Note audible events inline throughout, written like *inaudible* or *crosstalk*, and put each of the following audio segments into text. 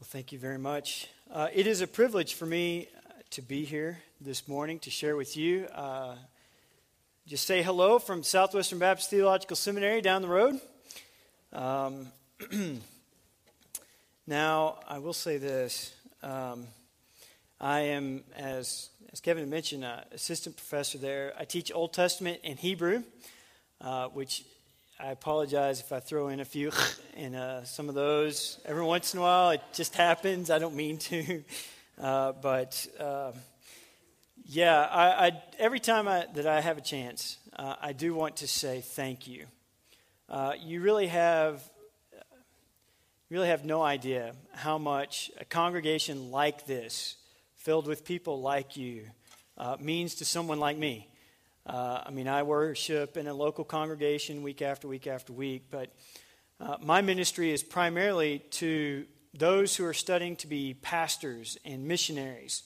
Well, thank you very much. Uh, it is a privilege for me to be here this morning to share with you. Uh, just say hello from Southwestern Baptist Theological Seminary down the road. Um, *clears throat* now, I will say this. Um, I am, as, as Kevin mentioned, uh, assistant professor there. I teach Old Testament and Hebrew, uh, which I apologize if I throw in a few in uh, some of those. Every once in a while, it just happens. I don't mean to. *laughs* Uh, but uh, yeah, I, I, every time I, that I have a chance, uh, I do want to say thank you. Uh, you really have. Really have no idea how much a congregation like this, filled with people like you, uh, means to someone like me. Uh, I mean, I worship in a local congregation week after week after week, but uh, my ministry is primarily to those who are studying to be pastors and missionaries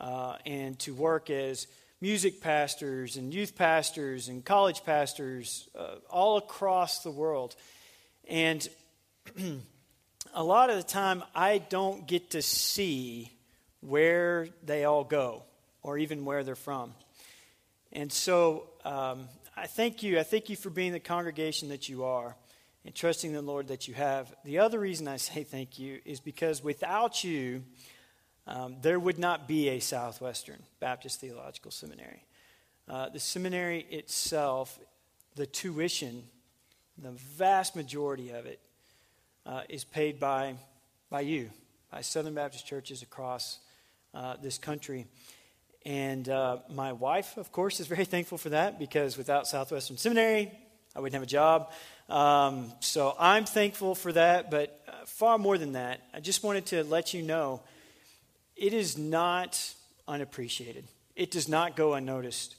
uh, and to work as music pastors and youth pastors and college pastors uh, all across the world. And *clears throat* a lot of the time, I don't get to see where they all go or even where they're from. And so um, I thank you. I thank you for being the congregation that you are and trusting the Lord that you have. The other reason I *laughs* say thank you is because without you, um, there would not be a Southwestern Baptist Theological Seminary. Uh, the seminary itself, the tuition, the vast majority of it, uh, is paid by, by you, by Southern Baptist churches across uh, this country. And uh, my wife, of course, is very *laughs* thankful for that because without Southwestern Seminary, I wouldn't have a job. Um, so I'm thankful for that. But uh, far more than that, I just wanted to let you know it is not unappreciated, it does not go unnoticed.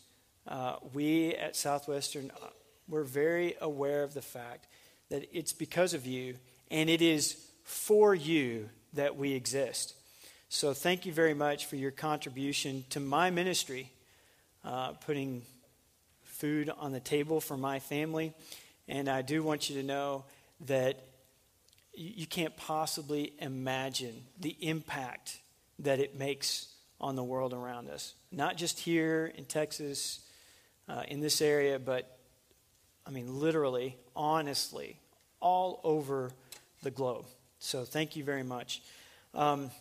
Uh, we at Southwestern, uh, we're very aware of the fact that it's because of you and it is for you that we exist. So thank you very much for your contribution to my ministry, uh, putting food on the table for my family. And I do want you to know that you can't possibly imagine the impact that it makes on the world around us. Not just here in Texas, uh, in this area, but I mean, literally, honestly, all over the globe. So thank you very much. Um,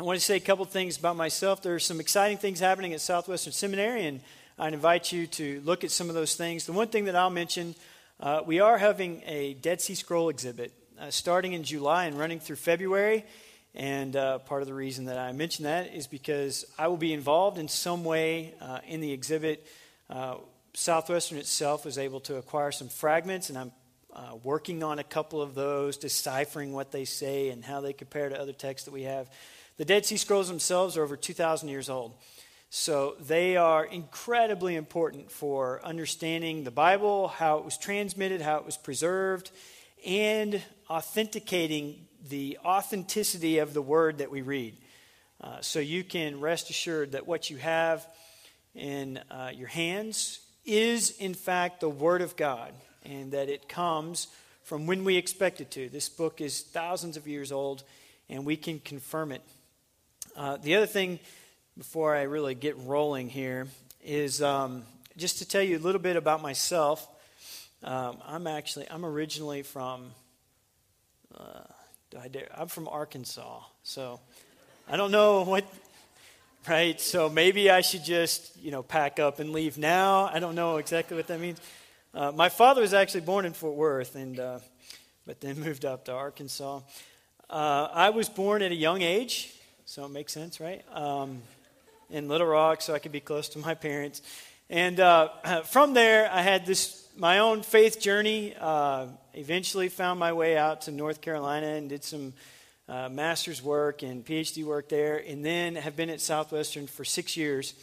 I want to say a couple things about myself. There are some exciting things happening at Southwestern Seminary, and I'd invite you to look at some of those things. The one thing that I'll mention uh, we are having a Dead Sea Scroll exhibit uh, starting in July and running through February. And uh, part of the reason that I mention that is because I will be involved in some way uh, in the exhibit. Uh, Southwestern itself was able to acquire some fragments, and I'm uh, working on a couple of those, deciphering what they say and how they compare to other texts that we have. The Dead Sea Scrolls themselves are over 2,000 years old. So they are incredibly important for understanding the Bible, how it was transmitted, how it was preserved, and authenticating the authenticity of the word that we read. Uh, so you can rest assured that what you have in uh, your hands is, in fact, the Word of God, and that it comes from when we expect it to. This book is thousands of years old, and we can confirm it uh, the other thing, before I really get rolling here, is um, just to tell you a little bit about myself. Um, I'm actually I'm originally from uh, I dare, I'm from Arkansas, so I don't know *laughs* what right. So maybe I should just you know pack up and leave now. I don't know exactly what that means. Uh, my father was actually born in Fort Worth, and uh, but then *laughs* moved up to Arkansas. Uh, I was born at a young age so it makes sense, right? Um, in Little Rock, so I could be close to my parents. And uh, *clears throat* from there, I had this my own faith journey. Uh, eventually, found my way out to North Carolina and did some uh, master's work and PhD work there, and then have been at Southwestern for six years.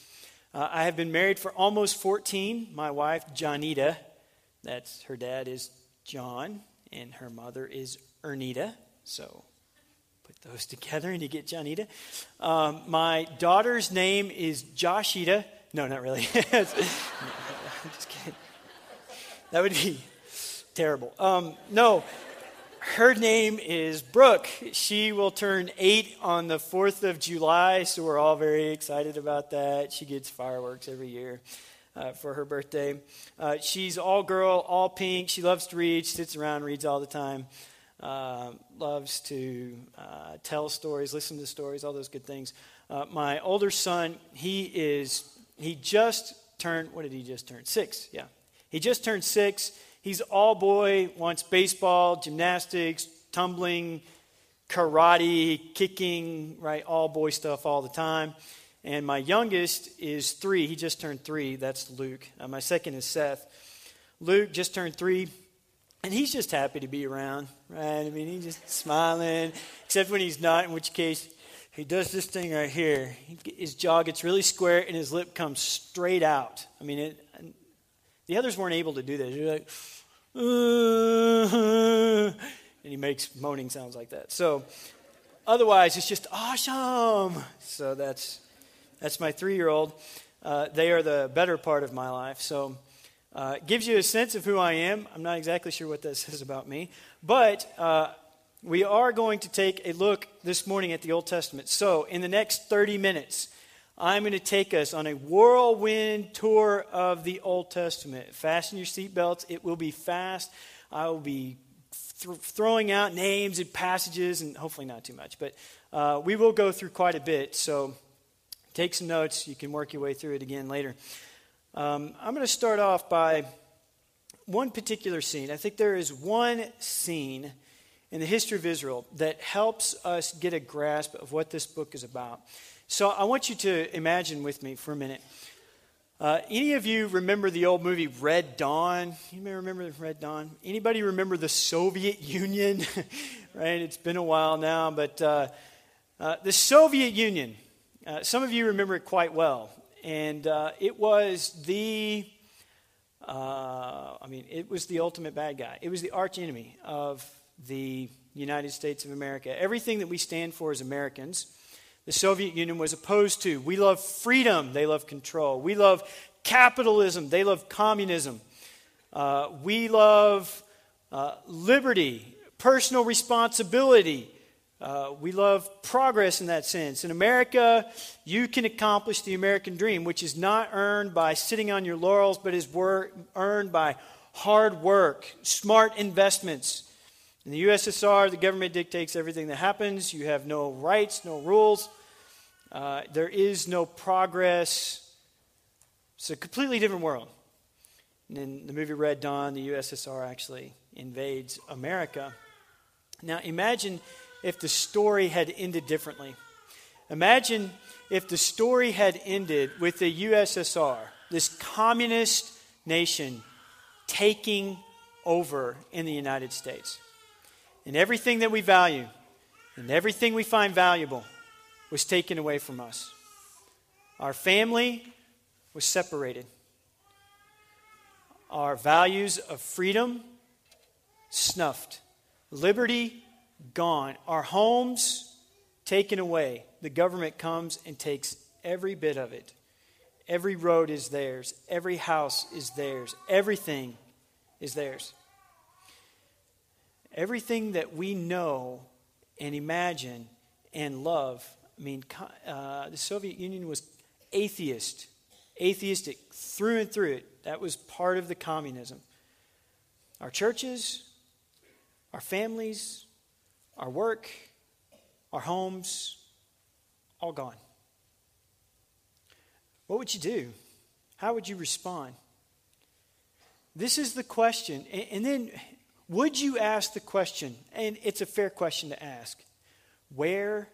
Uh, I have been married for almost 14. My wife, Johnita, that's her dad is John, and her mother is Ernita. So Put those together and you get Johnita. Um, my daughter's name is Joshita. No, not really. *laughs* I'm just kidding. That would be terrible. Um, no, her name is Brooke. She will turn eight on the 4th of July, so we're all very excited about that. She gets fireworks every year uh, for her birthday. Uh, she's all girl, all pink. She loves to read, She sits around, reads all the time, uh, loves to uh, tell stories, listen to stories, all those good things. Uh, my older son, he is, he just turned, what did he just turn? Six, yeah. He just turned six. He's all boy, wants baseball, gymnastics, tumbling, karate, kicking, right? All boy stuff all the time. And my youngest is three. He just turned three. That's Luke. Uh, my second is Seth. Luke just turned three. And he's just happy to be around, right? I mean, he's just smiling, except when he's not, in which case he does this thing right here. His jaw gets really square and his lip comes straight out. I mean, it, the others weren't able to do this. You're like, uh, and he makes moaning sounds like that. So, otherwise, it's just awesome. So that's that's my three year old. Uh, they are the better part of my life. So uh, gives you a sense of who I am. I'm not exactly sure what that *laughs* says about me. But uh, we are going to take a look this morning at the Old Testament. So in the next 30 minutes, I'm going to take us on a whirlwind tour of the Old Testament. Fasten your seatbelts. It will be fast. I will be th- throwing out names and passages, and hopefully not too much, but uh, we will go through quite a bit. So Take some notes. You can work your way through it again later. Um, I'm going to start off by one particular scene. I think there is one scene in the history of Israel that helps us get a grasp of what this book is about. So I want you to imagine with me for a minute. Uh, any of you remember the old movie Red Dawn? You may remember Red Dawn. Anybody remember the Soviet *laughs* Union? right, it's been a while now, but uh, uh, the Soviet Union uh, some of you remember it quite well. And uh, it was the, uh, I mean, it was the ultimate bad guy. It was the arch enemy of the United States of America. Everything that we stand for as Americans, the Soviet Union was opposed to. We love freedom, they love control. We love capitalism, they love communism. Uh, we love uh, liberty, personal responsibility. Uh, we love progress in that sense. In America, you can accomplish the American dream, which is not earned by sitting on your laurels, but is wor- earned by hard work, smart investments. In the USSR, the government dictates everything that happens. You have no rights, no rules. Uh, there is no progress. It's a completely different world. And in the movie Red Dawn, the USSR actually invades America. Now, imagine if the story had ended differently. Imagine if the story had ended with the USSR, this communist nation, taking over in the United States. And everything that we value and everything we find valuable was taken away from us. Our family was separated. Our values of freedom snuffed. Liberty gone. Our homes taken away. The government comes and takes every bit of it. Every road is theirs. Every house is theirs. Everything is theirs. Everything that we know and imagine and love. I mean, uh, the Soviet Union was atheist, atheistic through and through it. That was part of the communism. Our churches, our families, our work, our homes, all gone. What would you do? How would you respond? This is the question. And then, would you ask the question? And it's a fair question to ask Where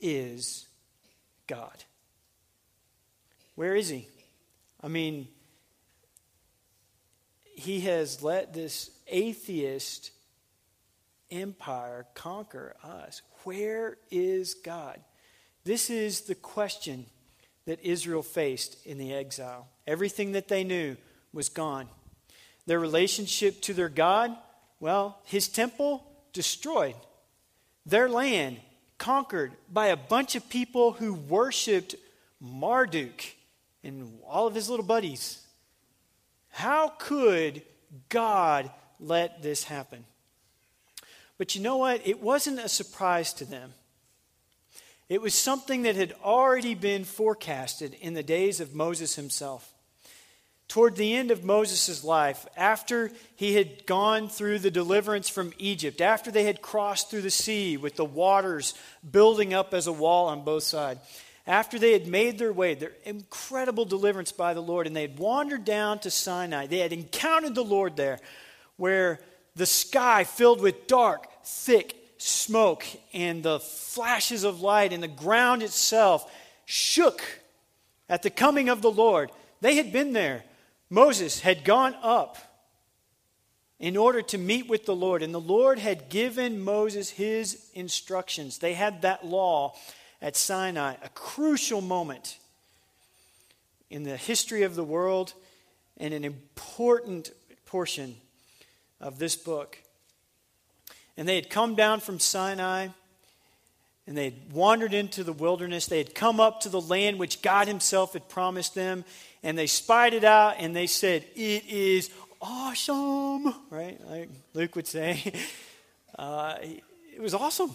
is God? Where is He? I mean, He has let this atheist empire conquer us? Where is God? This is the question that Israel faced in the exile. Everything that they knew was gone. Their relationship to their God, well, his temple destroyed. Their land conquered by a bunch of people who worshiped Marduk and all of his little buddies. How could God let this happen? But you know what? It wasn't a surprise to them. It was something that had already been forecasted in the days of Moses himself. Toward the end of Moses' life, after he had gone through the deliverance from Egypt, after they had crossed through the sea with the waters building up as a wall on both sides, after they had made their way, their incredible deliverance by the Lord, and they had wandered down to Sinai, they had encountered the Lord there, where the sky filled with dark, thick smoke and the flashes of light, and the ground itself shook at the coming of the Lord. They had been there. Moses had gone up in order to meet with the Lord, and the Lord had given Moses his instructions. They had that law at Sinai, a crucial moment in the history of the world and an important portion of this book. And they had come down from Sinai and they had wandered into the wilderness. They had come up to the land which God Himself had promised them, and they spied it out and they said, It is awesome, right? Like Luke would say. *laughs* Uh, it was awesome.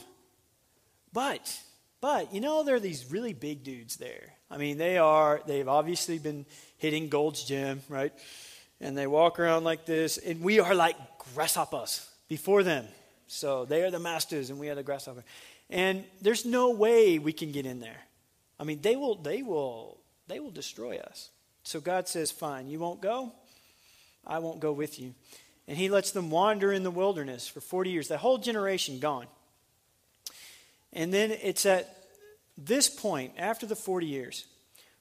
But, but, you know, there are these really big dudes there. I mean, they are, they've obviously been hitting Gold's Gym, right? And they walk around like this, and we are like grasshoppers before them. So they are the masters, and we are the grasshopper. And there's no way we can get in there. I mean, they will, they will, they will destroy us. So God says, Fine, you won't go? I won't go with you. And he lets them wander in the wilderness for 40 years, The whole generation gone. And then it's at this point, after the 40 years,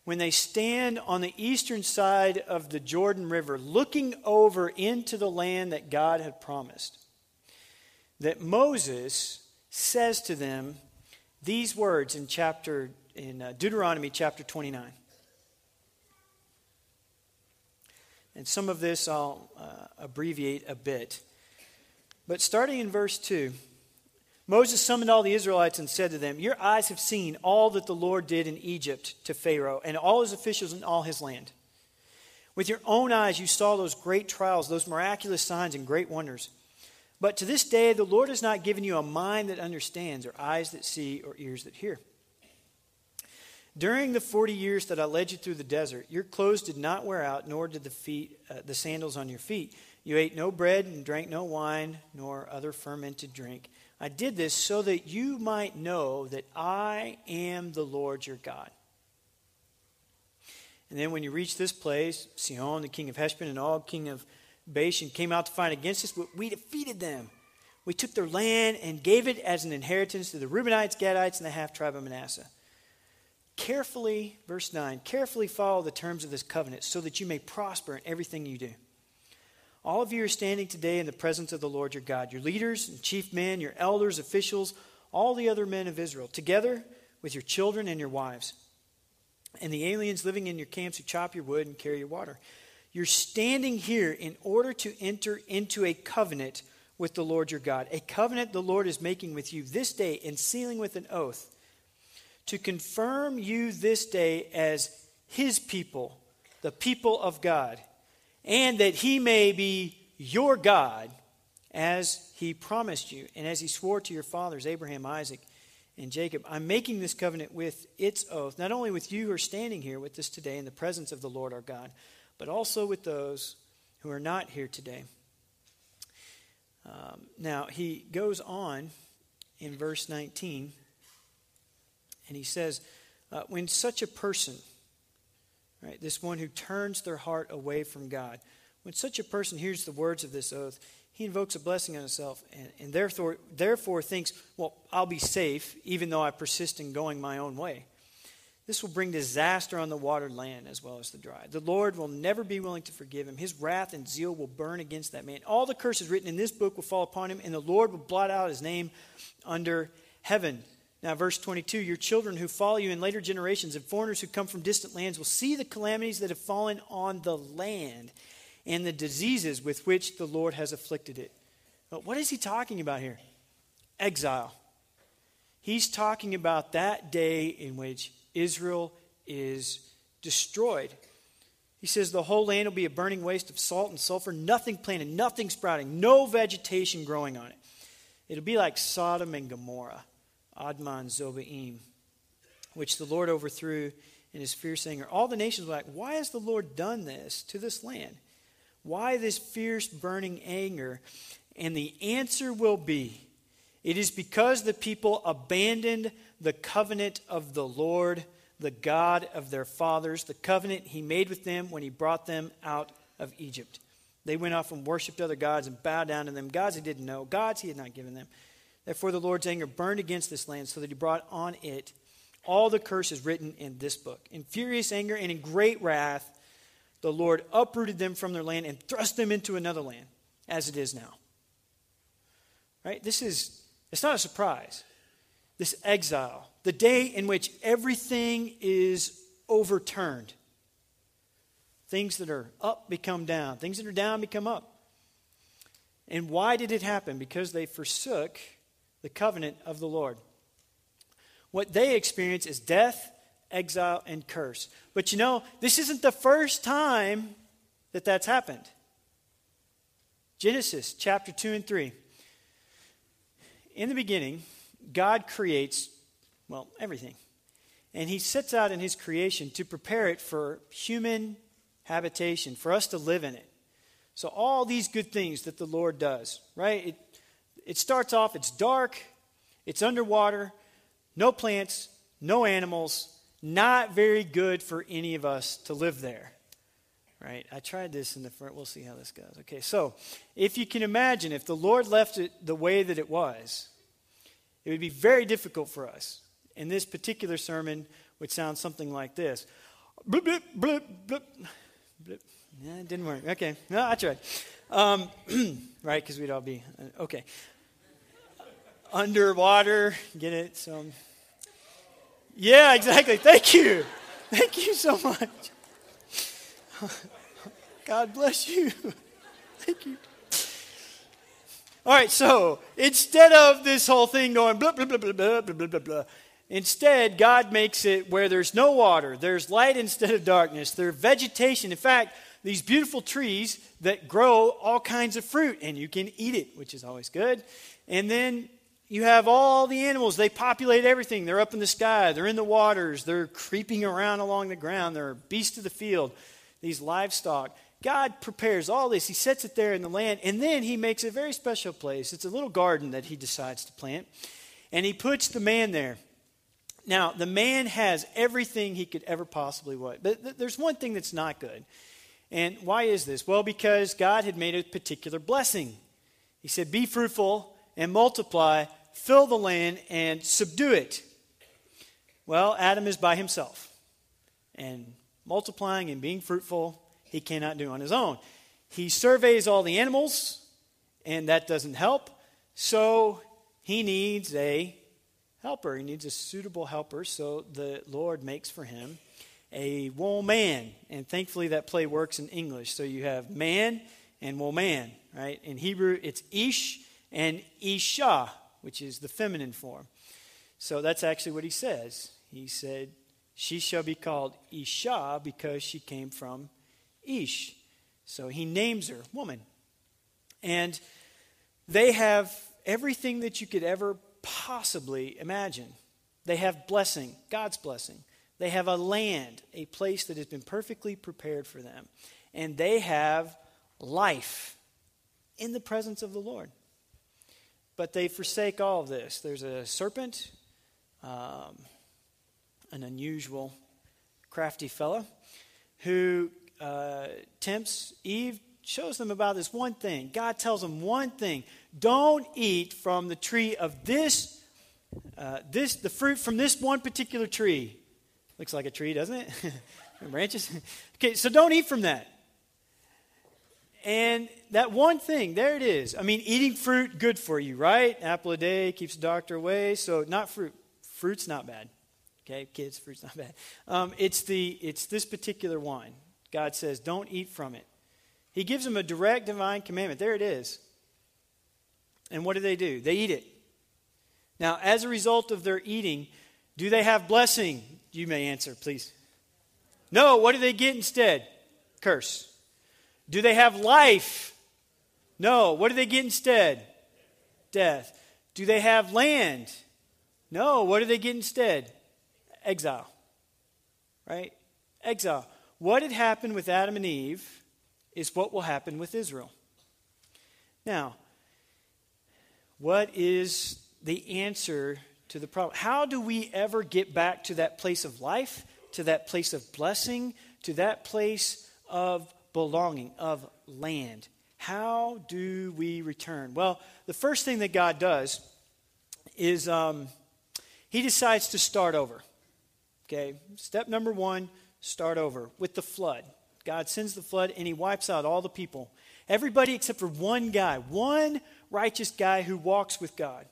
when they stand on the eastern side of the Jordan River, looking over into the land that God had promised, that Moses says to them these words in chapter in uh, Deuteronomy chapter 29. And some of this I'll uh, abbreviate a bit. But starting in verse 2, Moses summoned all the Israelites and said to them, Your eyes have seen all that the Lord did in Egypt to Pharaoh and all his officials in all his land. With your own eyes you saw those great trials, those miraculous signs and great wonders. But to this day, the Lord has not given you a mind that understands, or eyes that see, or ears that hear. During the 40 years that I led you through the desert, your clothes did not wear out, nor did the, feet, uh, the sandals on your feet. You ate no bread and drank no wine, nor other fermented drink. I did this so that you might know that I am the Lord your God. And then when you reach this place, Sihon, the king of Heshbon, and Og king of Bashan came out to fight against us, but we defeated them. We took their land and gave it as an inheritance to the Reubenites, Gadites, and the half tribe of Manasseh. Carefully, verse 9, carefully follow the terms of this covenant so that you may prosper in everything you do. All of you are standing today in the presence of the Lord your God, your leaders and chief men, your elders, officials, all the other men of Israel, together with your children and your wives, and the aliens living in your camps who chop your wood and carry your water. You're standing here in order to enter into a covenant with the Lord your God, a covenant the Lord is making with you this day and sealing with an oath to confirm you this day as his people, the people of God, and that he may be your God as he promised you and as he swore to your fathers, Abraham, Isaac, and Jacob. I'm making this covenant with its oath, not only with you who are standing here with us today in the presence of the Lord our God but also with those who are not here today. Um, now, he goes on in verse 19, and he says, uh, When such a person, right, this one who turns their heart away from God, when such a person hears the words of this oath, he invokes a blessing on himself and, and therefore, therefore thinks, Well, I'll be safe even though I persist in going my own way. This will bring disaster on the watered land as well as the dry. The Lord will never be willing to forgive him. His wrath and zeal will burn against that man. All the curses written in this book will fall upon him, and the Lord will blot out his name under heaven. Now, verse 22 Your children who follow you in later generations and foreigners who come from distant lands will see the calamities that have fallen on the land and the diseases with which the Lord has afflicted it. But what is he talking about here? Exile. He's talking about that day in which Israel is destroyed. He says the whole land will be a burning waste of salt and sulfur, nothing planted, nothing sprouting, no vegetation growing on it. It'll be like Sodom and Gomorrah, Admah Zeboiim, which the Lord overthrew in his fierce anger. All the nations were like, Why has the Lord done this to this land? Why this fierce burning anger? And the answer will be it is because the people abandoned the covenant of the Lord, the God of their fathers, the covenant he made with them when he brought them out of Egypt. They went off and worshiped other gods and bowed down to them, gods he didn't know, gods he had not given them. Therefore, the Lord's anger burned against this land so that he brought on it all the curses written in this book. In furious anger and in great wrath, the Lord uprooted them from their land and thrust them into another land, as it is now. Right? This is, it's not a surprise. This exile, the day in which everything is overturned. Things that are up become down, things that are down become up. And why did it happen? Because they forsook the covenant of the Lord. What they experience is death, exile, and curse. But you know, this isn't the first time that that's happened. Genesis chapter 2 and 3. In the beginning, God creates, well, everything. And he sets out in his creation to prepare it for human habitation, for us to live in it. So, all these good things that the Lord does, right? It, it starts off, it's dark, it's underwater, no plants, no animals, not very good for any of us to live there. Right? I tried this in the front. We'll see how this goes. Okay, so if you can imagine, if the Lord left it the way that it was, it would be very difficult for us. And this particular sermon would sound something like this. Blip, blip, blip, blip, blip. Yeah, it didn't work. Okay, no, I tried. Um, *clears throat* right, because we'd all be, uh, okay underwater. Get it? So, yeah, exactly. Thank you. Thank you so much. God bless you. Thank you. All right, so instead of this whole thing going blah, blah, blah, blah, blah, blah, blah, blah, instead, God makes it where there's no water, there's light instead of darkness, there's vegetation. In fact, these beautiful trees that grow all kinds of fruit, and you can eat it, which is always good. And then you have all the animals. They populate everything. They're up in the sky, they're in the waters, they're creeping around along the ground, they're beasts of the field, these livestock. God prepares all this. He sets it there in the land, and then He makes a very special place. It's a little garden that He decides to plant, and He puts the man there. Now, the man has everything he could ever possibly want. But th- there's one thing that's not good. And why is this? Well, because God had made a particular blessing. He said, Be fruitful and multiply fill the land, and subdue it. Well, Adam is by himself. And multiplying and being fruitful, he cannot do on his own. He surveys all the animals, and that doesn't help. So he needs a helper. He needs a suitable helper. So the Lord makes for him a woman. And thankfully, that play works in English. So you have man and woman, right? In Hebrew, it's ish and isha which is the feminine form. So that's actually what he says. He said, She shall be called Isha because she came from Ish. So he names her woman. And they have everything that you could ever possibly imagine. They have blessing, God's blessing. They have a land, a place that has been perfectly prepared for them. And they have life in the presence of the Lord. But they forsake all of this. There's a serpent, um, an unusual, crafty fellow, who uh, tempts Eve, shows them about this one thing. God tells them one thing don't eat from the tree of this, uh, this the fruit from this one particular tree. Looks like a tree, doesn't it? *laughs* branches. okay, so don't eat from that. And that one thing, there it is. I mean, eating fruit, good for you, right? Apple a day keeps the doctor away. So, not fruit. Fruit's not bad. Okay, kids, fruit's not bad. Um, it's, the, it's this particular wine. God says, don't eat from it. He gives them a direct divine commandment. There it is. And what do they do? They eat it. Now, as a result of their eating, do they have blessing? You may answer, please. No, what do they get instead? Curse. Do they have life? No. What do they get instead? Death. Do they have land? No. What do they get instead? Exile. Right? Exile. What had happened with Adam and Eve is what will happen with Israel. Now, what is the answer to the problem? How do we ever get back to that place of life, to that place of blessing, to that place of belonging, of land? How do we return? Well, the first thing that God does is um, He decides to start over. Okay, step number one start over with the flood. God sends the flood and He wipes out all the people. Everybody except for one guy, one righteous guy who walks with God.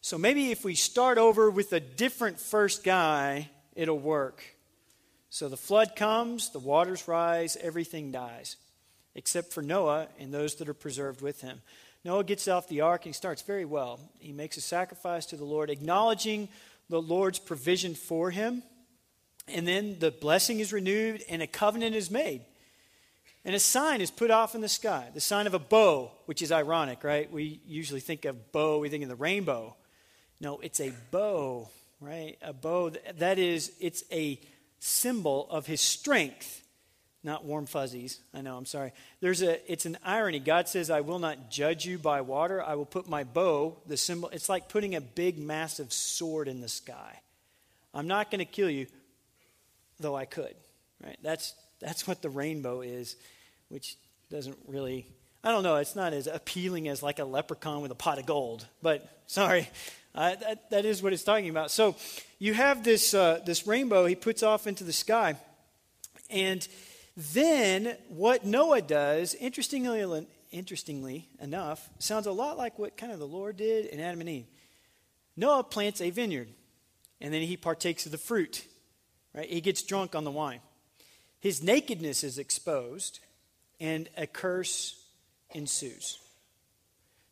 So maybe if we start over with a different first guy, it'll work. So the flood comes, the waters rise, everything dies except for Noah and those that are preserved with him. Noah gets off the ark and he starts very well. He makes a sacrifice to the Lord, acknowledging the Lord's provision for him. And then the blessing is renewed and a covenant is made. And a sign is put off in the sky, the sign of a bow, which is ironic, right? We usually think of bow, we think of the rainbow. No, it's a bow, right? A bow, that is, it's a symbol of his strength not warm fuzzies. I know, I'm sorry. There's a it's an irony. God says, "I will not judge you by water. I will put my bow, the symbol. It's like putting a big massive sword in the sky. I'm not going to kill you, though I could." Right? That's that's what the rainbow is, which doesn't really I don't know, it's not as appealing as like a leprechaun with a pot of gold. But sorry, uh, that, that is what it's talking about. So you have this, uh, this rainbow he puts off into the sky. And then, what Noah does, interestingly, interestingly enough, sounds a lot like what kind of the Lord did in Adam and Eve. Noah plants a vineyard, and then he partakes of the fruit. Right? He gets drunk on the wine. His nakedness is exposed, and a curse ensues.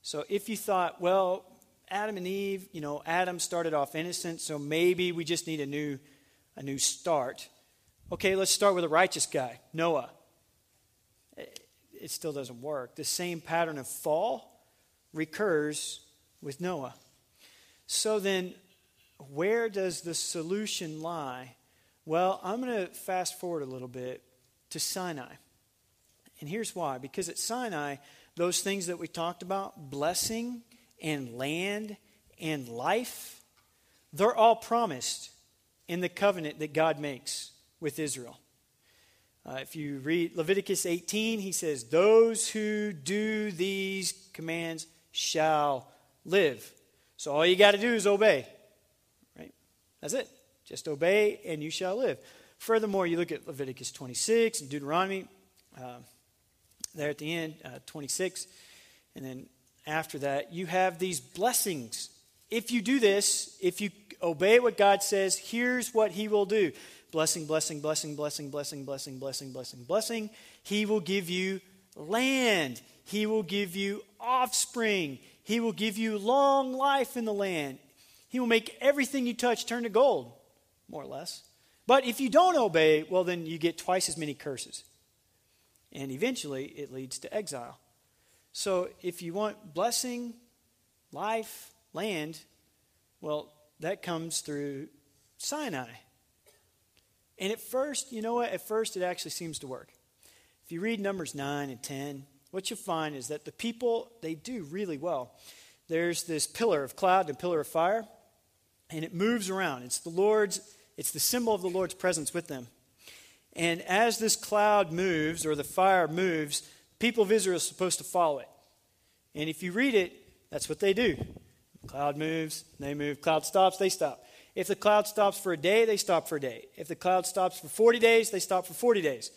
So if you thought, well, Adam and Eve, you know, Adam started off innocent, so maybe we just need a new, a new start. Okay, let's start with a righteous guy, Noah. It still doesn't work. The same pattern of fall recurs with Noah. So then, where does the solution lie? Well, I'm going to fast forward a little bit to Sinai. And here's why because at Sinai, those things that we talked about blessing and land and life they're all promised in the covenant that God makes with Israel. Uh, if you read Leviticus 18, he says, Those who do these commands shall live. So all you got to do is obey. Right? That's it. Just obey and you shall live. Furthermore, you look at Leviticus 26 and Deuteronomy, uh, there at the end, uh, 26. And then after that, you have these blessings. If you do this, if you obey what God says, here's what He will do blessing, blessing, blessing, blessing, blessing, blessing, blessing, blessing, blessing. He will give you land. He will give you offspring. He will give you long life in the land. He will make everything you touch turn to gold, more or less. But if you don't obey, well, then you get twice as many curses. And eventually, it leads to exile. So if you want blessing, life, land, well, that comes through Sinai. And at first, you know what? At first, it actually seems to work. If you read Numbers 9 and 10, what you'll find is that the people, they do really well. There's this pillar of cloud and pillar of fire, and it moves around. It's the Lord's, it's the symbol of the Lord's presence with them. And as this cloud moves, or the fire moves, people of Israel are supposed to follow it. And if you read it, that's what they do. Cloud moves, they move. Cloud stops, they stop. If the cloud stops for a day, they stop for a day. If the cloud stops for 40 days, they stop for 40 days.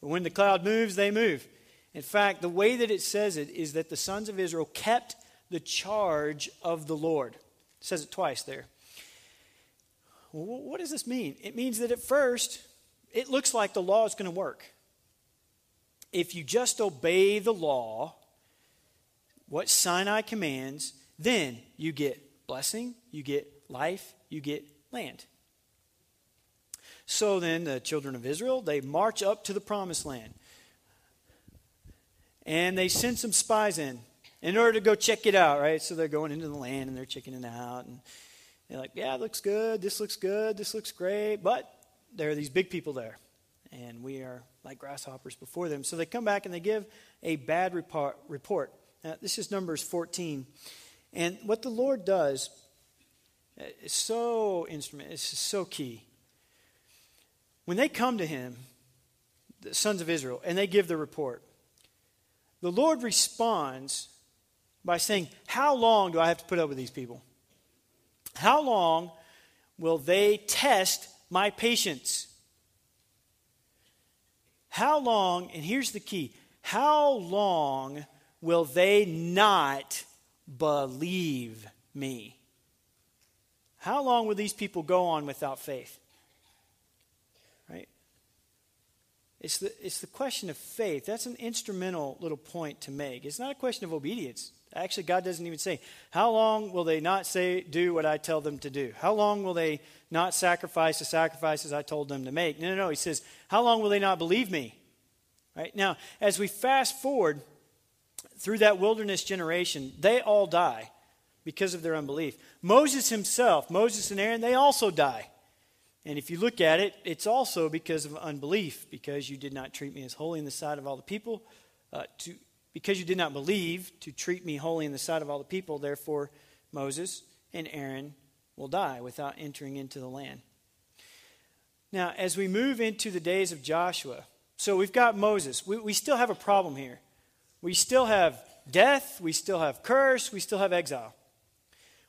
But when the cloud moves, they move. In fact, the way that it says it is that the sons of Israel kept the charge of the Lord. It says it twice there. What does this mean? It means that at first, it looks like the law is going to work. If you just obey the law, what Sinai commands, then you get blessing, you get life, you get land. So then the children of Israel, they march up to the promised land. And they send some spies in in order to go check it out, right? So they're going into the land and they're checking it out. And they're like, yeah, it looks good. This looks good. This looks great. But there are these big people there. And we are like grasshoppers before them. So they come back and they give a bad report. this is Numbers 14. And what the Lord does uh, is so instrument, it's so key. When they come to him, the sons of Israel, and they give the report, the Lord responds by saying, How long do I have to put up with these people? How long will they test my patience? How long, and here's the key how long will they not believe me? How long will these people go on without faith? Right? It's the, it's the question of faith. That's an instrumental little point to make. It's not a question of obedience. Actually, God doesn't even say, How long will they not say, do what I tell them to do? How long will they not sacrifice the sacrifices I told them to make? No, no, no. He says, How long will they not believe me? Right? Now, as we fast forward through that wilderness generation, they all die because of their unbelief. Moses himself, Moses and Aaron, they also die. And if you look at it, it's also because of unbelief, because you did not treat me as holy in the sight of all the people, uh, to, because you did not believe to treat me holy in the sight of all the people, therefore Moses and Aaron will die without entering into the land. Now, as we move into the days of Joshua, so we've got Moses. We, we still have a problem here. We still have death, we still have curse, we still have exile.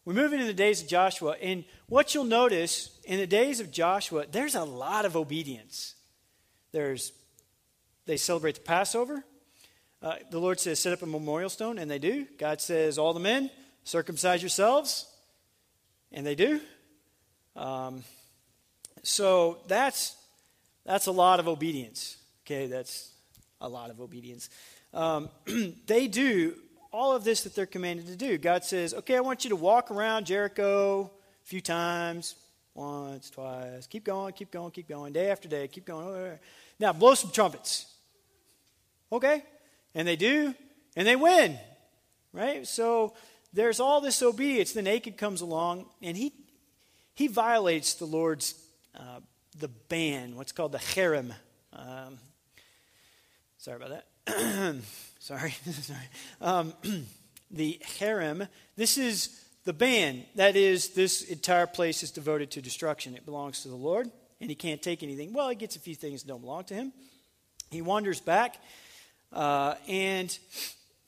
We're moving into the days of Joshua, and what you'll notice in the days of Joshua, there's a lot of obedience. There's they celebrate the Passover. Uh, the Lord says, set up a memorial stone, and they do. God says, all the men, circumcise yourselves, and they do. Um, so that's that's a lot of obedience. Okay, that's a lot of obedience. Um, *clears throat* they do all of this that they're commanded to do. God says, okay, I want you to walk around Jericho a few times, once, twice. Keep going, keep going, keep going, day after day, keep going. Now, blow some trumpets. Okay? And they do, and they win. Right? So there's all this obedience. The naked comes along, and he, he violates the Lord's, uh, the ban, what's called the herem. Um, Sorry about that. *clears throat* Sorry. *laughs* Sorry. Um, *clears throat* the herem, this is the ban. That is, this entire place is devoted to destruction. It belongs to the Lord, and he can't take anything. Well, he gets a few things that don't belong to him. He wanders back, uh, and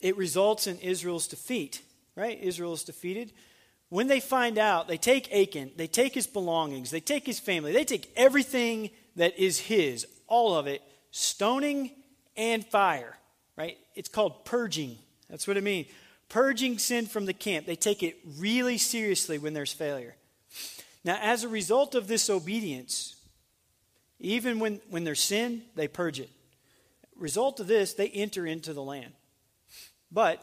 it results in Israel's defeat, right? Israel is defeated. When they find out, they take Achan, they take his belongings, they take his family, they take everything that is his, all of it, stoning and fire, right? It's called purging. That's what it means. Purging sin from the camp. They take it really seriously when there's failure. Now, as a result of this obedience, even when, when there's sin, they purge it. Result of this, they enter into the land. But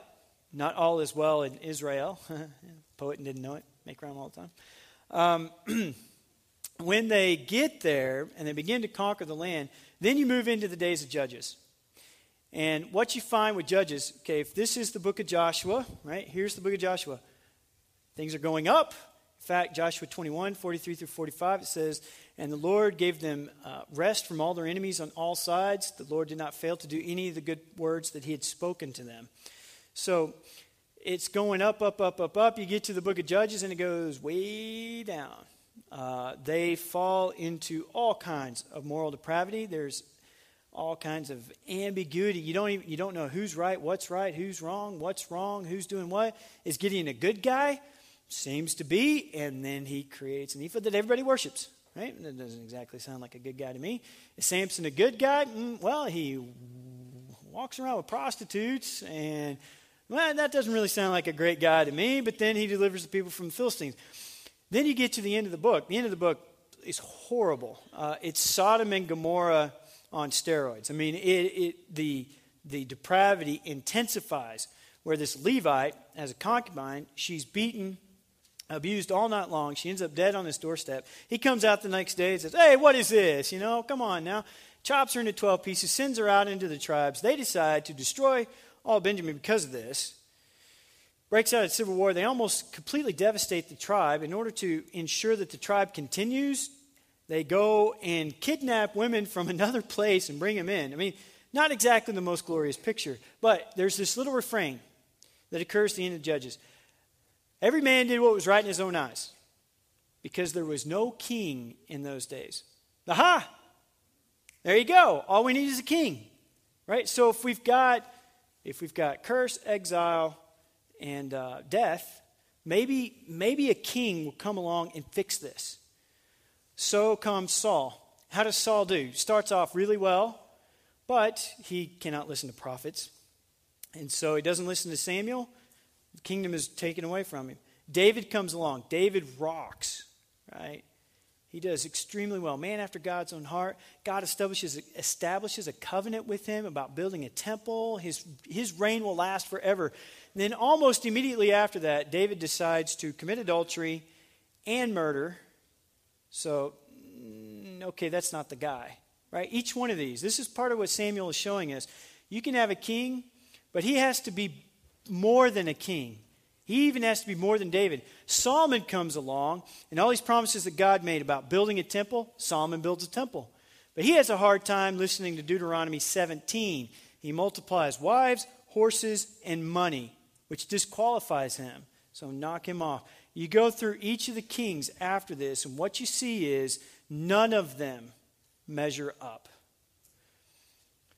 not all is well in Israel. *laughs* Poet didn't know it. Make rhyme all the time. Um, *clears throat* when they get there and they begin to conquer the land, then you move into the days of Judges. And what you find with Judges, okay, if this is the book of Joshua, right? Here's the book of Joshua. Things are going up. In fact, Joshua 21, 43 through 45, it says, And the Lord gave them uh, rest from all their enemies on all sides. The Lord did not fail to do any of the good words that he had spoken to them. So it's going up, up, up, up, up. You get to the book of Judges, and it goes way down. Uh, they fall into all kinds of moral depravity. There's all kinds of ambiguity. You don't even you don't know who's right, what's right, who's wrong, what's wrong, who's doing what. Is Gideon a good guy? Seems to be, and then he creates an ephod that everybody worships. Right? That doesn't exactly sound like a good guy to me. Is Samson a good guy? Mm, well, he walks around with prostitutes, and well, that doesn't really sound like a great guy to me. But then he delivers the people from the Philistines. Then you get to the end of the book. The end of the book is horrible. Uh, it's Sodom and Gomorrah on steroids. I mean, it, it, the, the depravity intensifies where this Levite has a concubine, she's beaten, abused all night long. She ends up dead on his doorstep. He comes out the next day and says, Hey, what is this? You know, come on now. Chops her into 12 pieces, sends her out into the tribes. They decide to destroy all Benjamin because of this. breaks out a civil war. They almost completely devastate the tribe. In order to ensure that the tribe continues, they go and kidnap women from *laughs* another place and bring them in. I mean, not exactly the most glorious picture, but there's this little refrain that occurs at the end of Judges. Every man did what was right in his own eyes because there was no king in those days. Aha! There you go. All we need is a king. Right? So if we've got if we've got curse, exile, and uh, death, maybe maybe a king will come along and fix this. So comes Saul. How does Saul do? Starts off really well, but he cannot listen to prophets. And so he doesn't listen to Samuel. The kingdom is taken away from him. David comes along. David rocks, right? He does extremely well. Man after God's own heart. God establishes, establishes a covenant with him about building a temple. His, his reign will last forever. And then, almost immediately after that, David decides to commit adultery and murder. So, mm, okay, that's not the guy, right? Each one of these. This is part of what Samuel is showing us. You can have a king, but he has to be more than a king. He even has to be more than David. Solomon comes along, and all these promises that God made about building a temple, Solomon builds a temple. But he has a hard time listening to Deuteronomy 17. He multiplies wives, horses, and money, which disqualifies him. So knock him off. You go through each of the kings after this, and what you see is none of them measure up.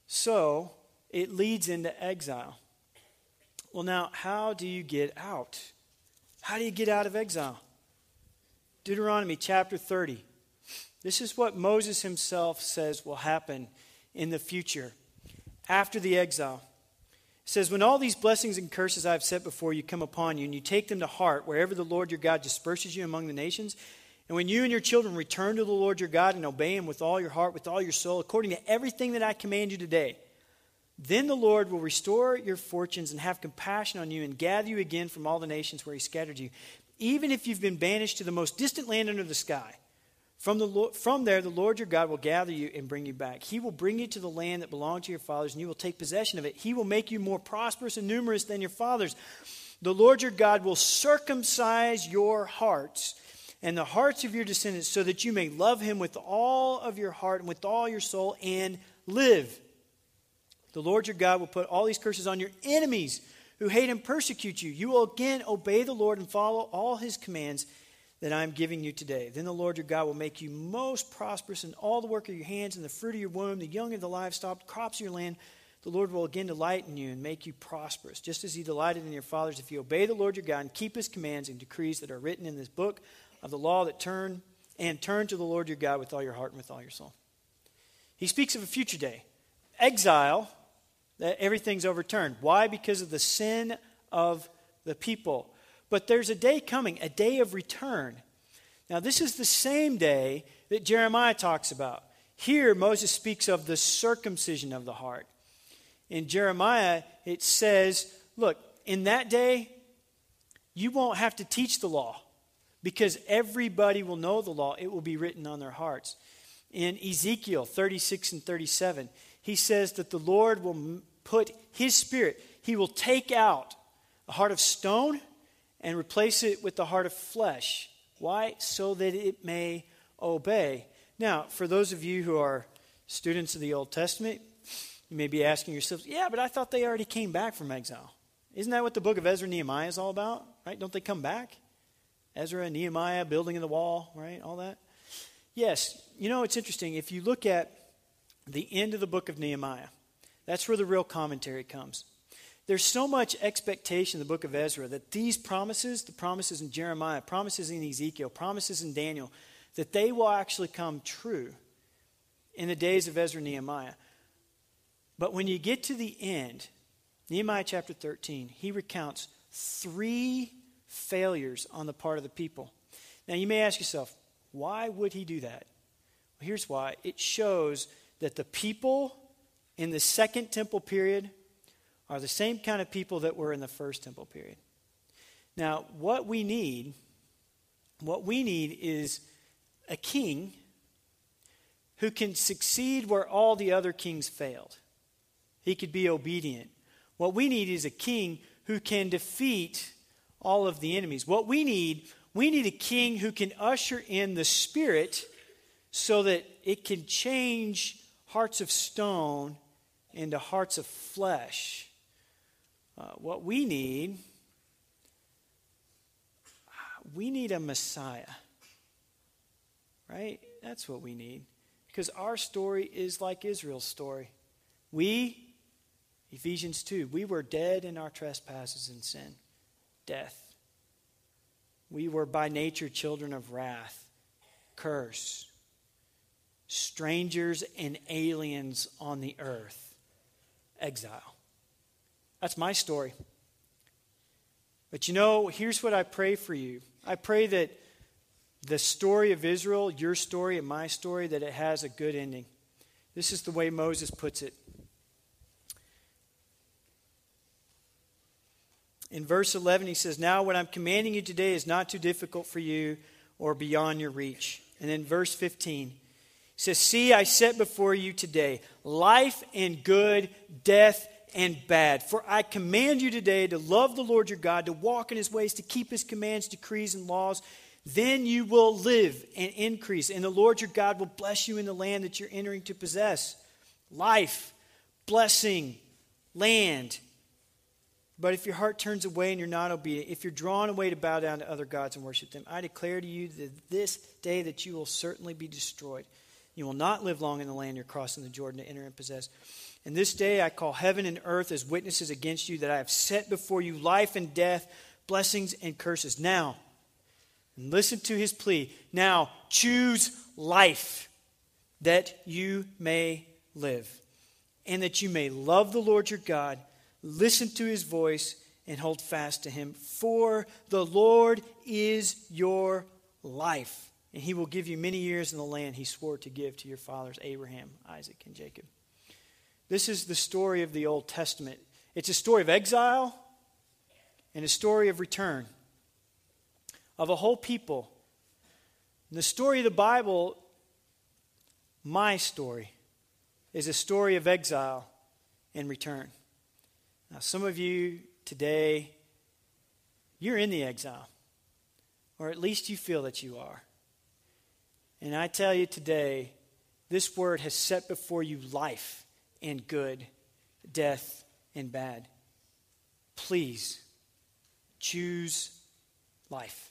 So it leads into exile. Well, now, how do you get out? How do you get out of exile? Deuteronomy chapter 30. This is what Moses himself says will happen in the future after the exile. It says, When all these blessings and curses I have set before you come upon you, and you take them to heart wherever the Lord your God disperses you among the nations, and when you and your children return to the Lord your God and obey him with all your heart, with all your soul, according to everything that I command you today, then the Lord will restore your fortunes and have compassion on you and gather you again from all the nations where he scattered you, even if you've been banished to the most distant land under the sky. From, the, from there, the Lord your God will gather you and bring you back. He will bring you to the land that belonged to your fathers, and you will take possession of it. He will make you more prosperous and numerous than your fathers. The Lord your God will circumcise your hearts and the hearts of your descendants so that you may love him with all of your heart and with all your soul and live. The Lord your God will put all these curses on your enemies who hate and persecute you. You will again obey the Lord and follow all his commands that I am giving you today. Then the Lord your God will make you most prosperous in all the work of your hands and the fruit of your womb, the young of the livestock, crops of your land. The Lord will again delight in you and make you prosperous, just as he delighted in your fathers if you obey the Lord your God and keep his commands and decrees that are written in this book of the law that turn and turn to the Lord your God with all your heart and with all your soul. He speaks of a future day. Exile everything's overturned. Why? Because of the sin of the people. But there's a day coming, a day of return. Now, this is the same day that Jeremiah talks about. Here, Moses speaks of the circumcision of the heart. In Jeremiah, it says, Look, in that day, you won't have to teach the law because everybody will know the law. It will be written on their hearts. In Ezekiel 36 and 37, he says that the Lord will put his spirit, he will take out a heart of stone and replace it with the heart of flesh. Why? So that it may obey. Now, for those of you who are students of the Old Testament, you may be asking yourselves, yeah, but I thought they already came back from exile. Isn't that what the book of Ezra and Nehemiah is all about? Right? Don't they come back? Ezra Nehemiah building in the wall, right? All that. Yes. You know, it's interesting. If you look at the end of the book of Nehemiah, that's where the real commentary comes. There's so much expectation in the book of Ezra that these promises, the promises in Jeremiah, promises in Ezekiel, promises in Daniel, that they will actually come true in the days of Ezra and Nehemiah. But when you get to the end, Nehemiah chapter 13, he recounts three failures on the part of the people. Now, you may ask yourself, why would he do that? Well, here's why it shows that the people in the second temple period are the same kind of people that were in the first temple period. Now, what we need, what we need is a king who can succeed where all the other kings failed. He could be obedient. What we need is a king who can defeat all of the enemies. What we need, we need a king who can usher in the spirit so that it can change hearts of stone into hearts of flesh. Uh, what we need, we need a Messiah. Right? That's what we need. Because our story is like Israel's story. We, Ephesians 2, we were dead in our trespasses and sin, death. We were by nature children of wrath, curse, strangers and aliens on the earth, exile. That's my story. But you know, here's what I pray for you I pray that the story of Israel, your story and my story, that it has a good ending. This is the way Moses puts it. In verse 11, he says, Now what I'm commanding you today is not too difficult for you or beyond your reach. And then verse 15, he says, See, I set before you today life and good, death and bad. For I command you today to love the Lord your God, to walk in his ways, to keep his commands, decrees, and laws. Then you will live and increase, and the Lord your God will bless you in the land that you're entering to possess. Life, blessing, land. But if your heart turns away and you're not obedient, if you're drawn away to bow down to other gods and worship them, I declare to you that this day that you will certainly be destroyed. You will not live long in the land you're crossing the Jordan to enter and possess. And this day I call heaven and earth as witnesses against you that I have set before you life and death, blessings and curses. Now, and listen to his plea. Now, choose life that you may live, and that you may love the Lord your God, listen to his voice, and hold fast to him. For the Lord is your life, and he will give you many years in the land he swore to give to your fathers, Abraham, Isaac, and Jacob. This is the story of the Old Testament. It's a story of exile and a story of return of a whole people. In the story of the Bible, my story, is a story of exile and return. Now, some of you today, you're in the exile, or at least you feel that you are. And I tell you today, this word has set before you life and good, death and bad. Please choose life.